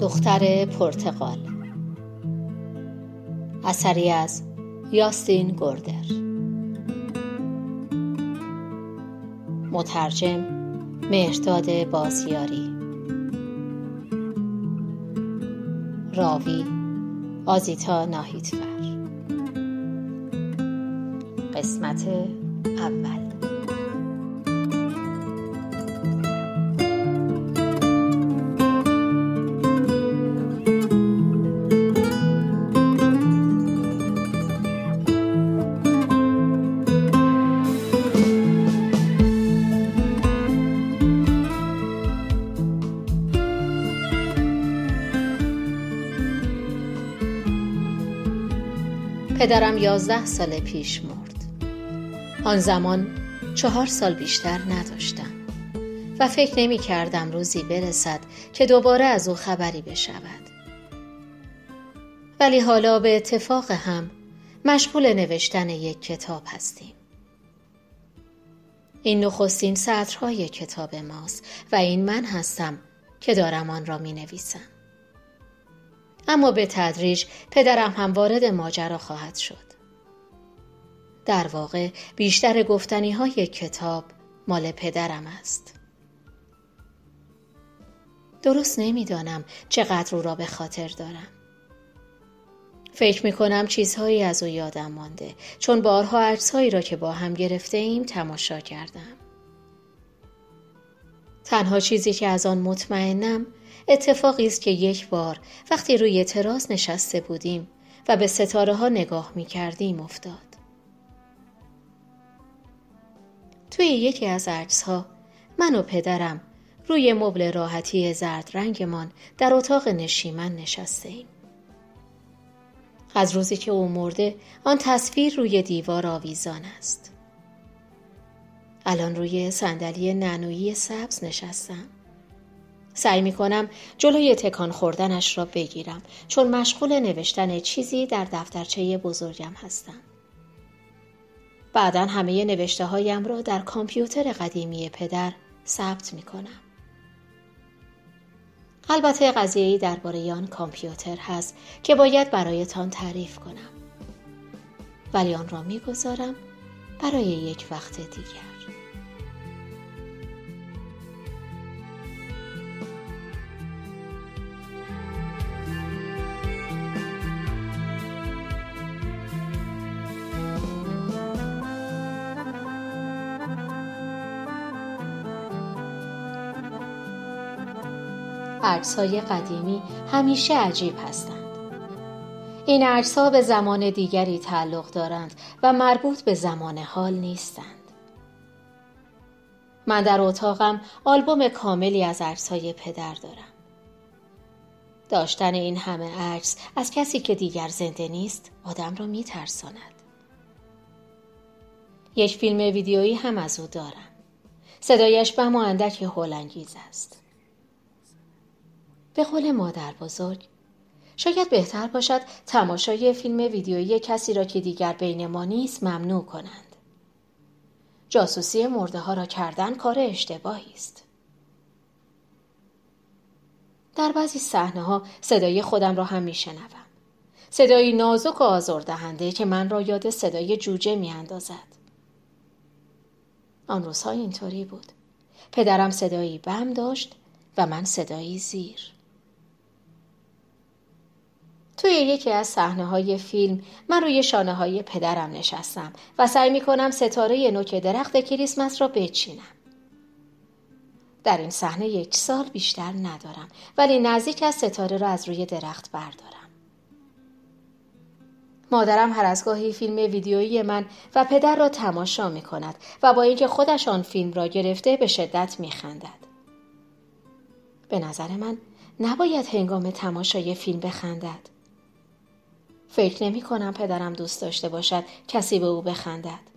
دختر پرتغال اثری از یاستین گردر. مترجم مهرداد بازیاری. راوی آزیتا ناهیدفر. قسمت اول. پدرم یازده سال پیش مرد. آن زمان چهار سال بیشتر نداشتم و فکر نمی کردم روزی برسد که دوباره از او خبری بشود. ولی حالا به اتفاق هم مشغول نوشتن یک کتاب هستیم. این نخستین سطرهای کتاب ماست و این من هستم که دارم آن را می نویسم. اما به تدریج پدرم هم وارد ماجرا خواهد شد. در واقع بیشتر گفتنی های کتاب مال پدرم است. درست نمی‌دانم چقدر او را به خاطر دارم. فکر می کنم چیزهایی از او یادم مانده چون بارها عکسهایی را که با هم گرفته ایم تماشا کردم. تنها چیزی که از آن مطمئنم اتفاقی است که یک بار وقتی روی تراس نشسته بودیم و به ستاره ها نگاه می کردیم افتاد. توی یکی از عکس ها من و پدرم روی مبل راحتی زرد رنگمان در اتاق نشیمن نشسته ایم. از روزی که او مرده آن تصویر روی دیوار آویزان است. الان روی صندلی نانویی سبز نشستم. سعی می کنم جلوی تکان خوردنش را بگیرم چون مشغول نوشتن چیزی در دفترچه بزرگم هستم. بعدا همه نوشته هایم را در کامپیوتر قدیمی پدر ثبت می کنم. البته قضیه‌ای درباره آن کامپیوتر هست که باید برایتان تعریف کنم. ولی آن را می‌گذارم برای یک وقت دیگر. عکس های قدیمی همیشه عجیب هستند. این عکس ها به زمان دیگری تعلق دارند و مربوط به زمان حال نیستند. من در اتاقم آلبوم کاملی از عکس های پدر دارم. داشتن این همه عکس از کسی که دیگر زنده نیست آدم را می ترساند. یک فیلم ویدیویی هم از او دارم. صدایش به اندک هولانگیز است. به قول مادر بزرگ شاید بهتر باشد تماشای فیلم ویدیویی کسی را که دیگر بین ما نیست ممنوع کنند. جاسوسی مرده ها را کردن کار اشتباهی است. در بعضی صحنه ها صدای خودم را هم میشنوم. صدایی نازک و آزردهنده که من را یاد صدای جوجه می اندازد. آن روزها اینطوری بود. پدرم صدایی بم داشت و من صدایی زیر. توی یکی از صحنه های فیلم من روی شانه های پدرم نشستم و سعی می کنم ستاره نوک درخت کریسمس را بچینم. در این صحنه یک سال بیشتر ندارم ولی نزدیک از ستاره را از روی درخت بردارم. مادرم هر از گاهی فیلم ویدیویی من و پدر را تماشا می کند و با اینکه خودش آن فیلم را گرفته به شدت می خندد. به نظر من نباید هنگام تماشای فیلم بخندد. فکر نمی کنم پدرم دوست داشته باشد کسی به او بخندد.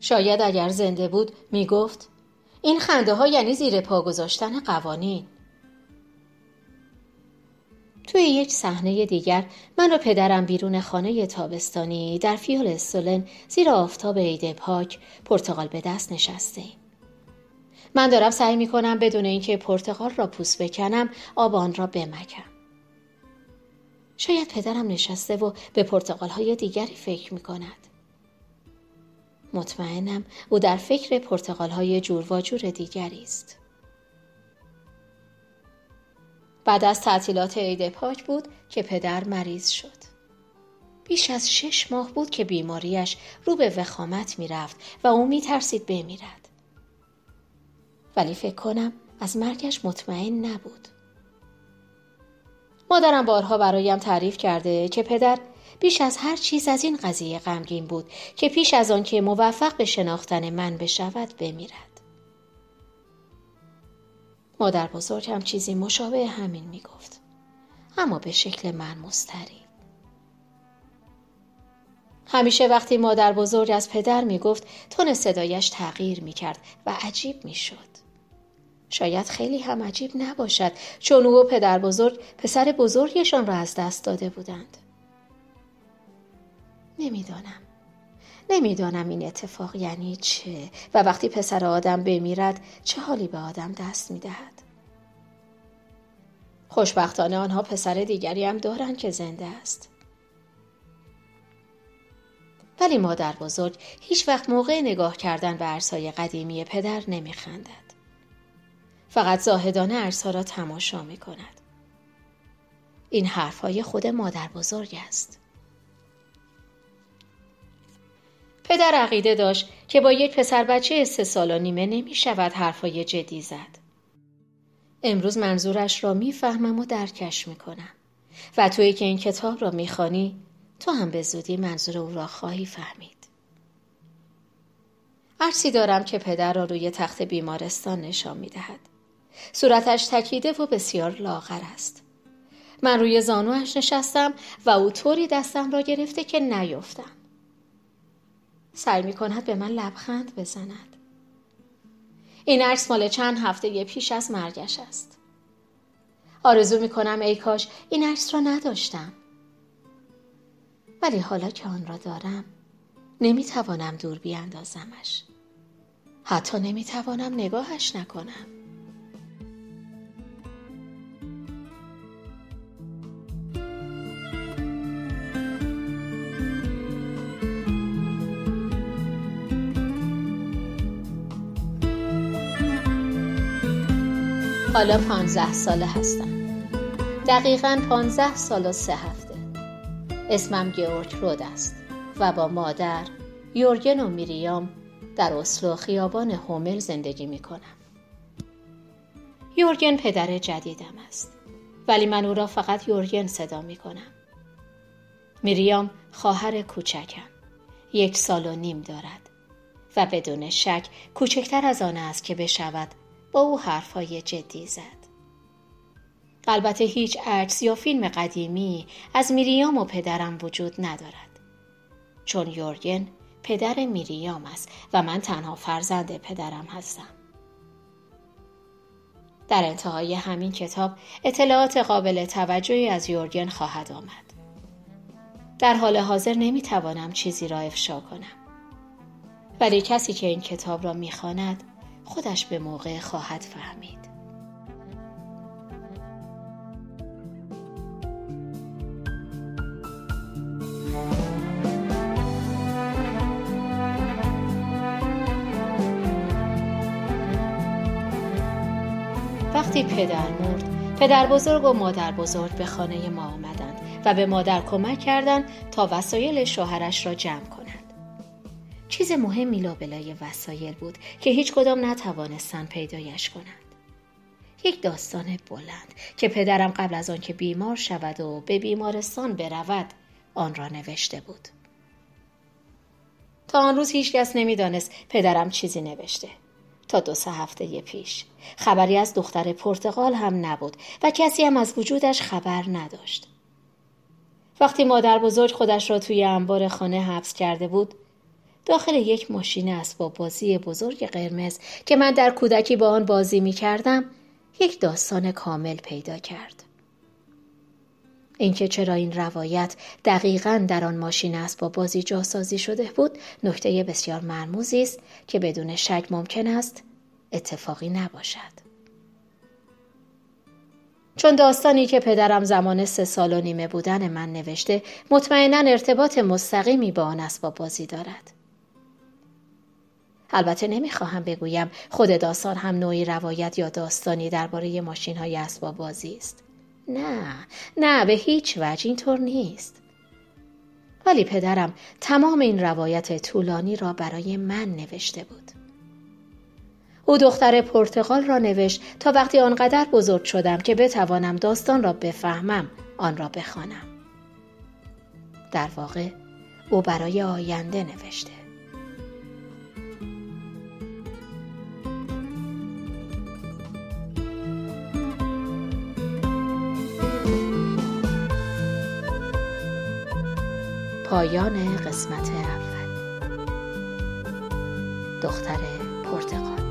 شاید اگر زنده بود می گفت این خنده ها یعنی زیر پا گذاشتن قوانین. توی یک صحنه دیگر من و پدرم بیرون خانه تابستانی در فیول استولن زیر آفتاب عید پاک پرتغال به دست نشسته من دارم سعی می کنم بدون اینکه پرتغال را پوست بکنم آب آن را بمکم. شاید پدرم نشسته و به پرتقال های دیگری فکر می کند. مطمئنم او در فکر پرتقال های جور و جور دیگری است. بعد از تعطیلات عید پاک بود که پدر مریض شد. بیش از شش ماه بود که بیماریش رو به وخامت می رفت و او می ترسید بمیرد. ولی فکر کنم از مرگش مطمئن نبود. مادرم بارها برایم تعریف کرده که پدر بیش از هر چیز از این قضیه غمگین بود که پیش از آن که موفق به شناختن من بشود بمیرد. مادر بزرگم چیزی مشابه همین می گفت. اما به شکل من مستری. همیشه وقتی مادر بزرگ از پدر می گفت تون صدایش تغییر می کرد و عجیب می شد. شاید خیلی هم عجیب نباشد چون او و پدر بزرگ پسر بزرگشان را از دست داده بودند. نمی‌دانم. نمی‌دانم این اتفاق یعنی چه و وقتی پسر آدم بمیرد چه حالی به آدم دست می‌دهد. خوشبختانه آنها پسر دیگری هم دارند که زنده است. ولی مادر بزرگ هیچ وقت موقع نگاه کردن به عرصای قدیمی پدر نمیخندد. فقط زاهدانه عرصا را تماشا می کند. این حرفهای خود مادر بزرگ است. پدر عقیده داشت که با یک پسر بچه سه سال و نیمه نمی شود حرفای جدی زد. امروز منظورش را می‌فهمم و درکش می کنم. و توی که این کتاب را می‌خوانی تو هم به زودی منظور او را خواهی فهمید. عرصی دارم که پدر را روی تخت بیمارستان نشان می دهد. صورتش تکیده و بسیار لاغر است. من روی زانوش نشستم و او طوری دستم را گرفته که نیفتم. سعی می کند به من لبخند بزند. این عکس مال چند هفته پیش از مرگش است. آرزو می کنم ای کاش این عکس را نداشتم. ولی حالا که آن را دارم نمی توانم دور بیاندازمش. حتی نمی توانم نگاهش نکنم. حالا پانزده ساله هستم دقیقا پانزده سال و سه هفته اسمم گیورگ رود است و با مادر یورگن و میریام در اسلو خیابان هومل زندگی می کنم. یورگن پدر جدیدم است ولی من او را فقط یورگن صدا می کنم. میریام خواهر کوچکم یک سال و نیم دارد و بدون شک کوچکتر از آن است که بشود با او حرفهای جدی زد. البته هیچ عکس یا فیلم قدیمی از میریام و پدرم وجود ندارد. چون یورگن پدر میریام است و من تنها فرزند پدرم هستم. در انتهای همین کتاب اطلاعات قابل توجهی از یورگن خواهد آمد. در حال حاضر نمی‌توانم چیزی را افشا کنم. ولی کسی که این کتاب را می‌خواند خودش به موقع خواهد فهمید. وقتی پدر مرد پدر بزرگ و مادر بزرگ به خانه ما آمدند و به مادر کمک کردند تا وسایل شوهرش را جمع کند. چیز مهمی لابلای وسایل بود که هیچ کدام نتوانستند پیدایش کنند. یک داستان بلند که پدرم قبل از آن که بیمار شود و به بیمارستان برود آن را نوشته بود. تا آن روز هیچکس نمی‌دانست پدرم چیزی نوشته. تا دو سه هفته پیش خبری از دختر پرتغال هم نبود و کسی هم از وجودش خبر نداشت. وقتی مادر بزرگ خودش را توی انبار خانه حبس کرده بود داخل یک ماشین اسباب بازی بزرگ قرمز که من در کودکی با آن بازی می کردم یک داستان کامل پیدا کرد. اینکه چرا این روایت دقیقا در آن ماشین اسباب بازی جاسازی شده بود نکته بسیار مرموزی است که بدون شک ممکن است اتفاقی نباشد. چون داستانی که پدرم زمان سه سال و نیمه بودن من نوشته مطمئنا ارتباط مستقیمی با آن اسباب بازی دارد. البته نمی‌خواهم بگویم خود داستان هم نوعی روایت یا داستانی درباره ماشین های اسباب بازی است. نه، نه به هیچ وجه اینطور نیست. ولی پدرم تمام این روایت طولانی را برای من نوشته بود. او دختر پرتغال را نوشت تا وقتی آنقدر بزرگ شدم که بتوانم داستان را بفهمم آن را بخوانم. در واقع او برای آینده نوشته. پایان قسمت اول. دختر پرتغال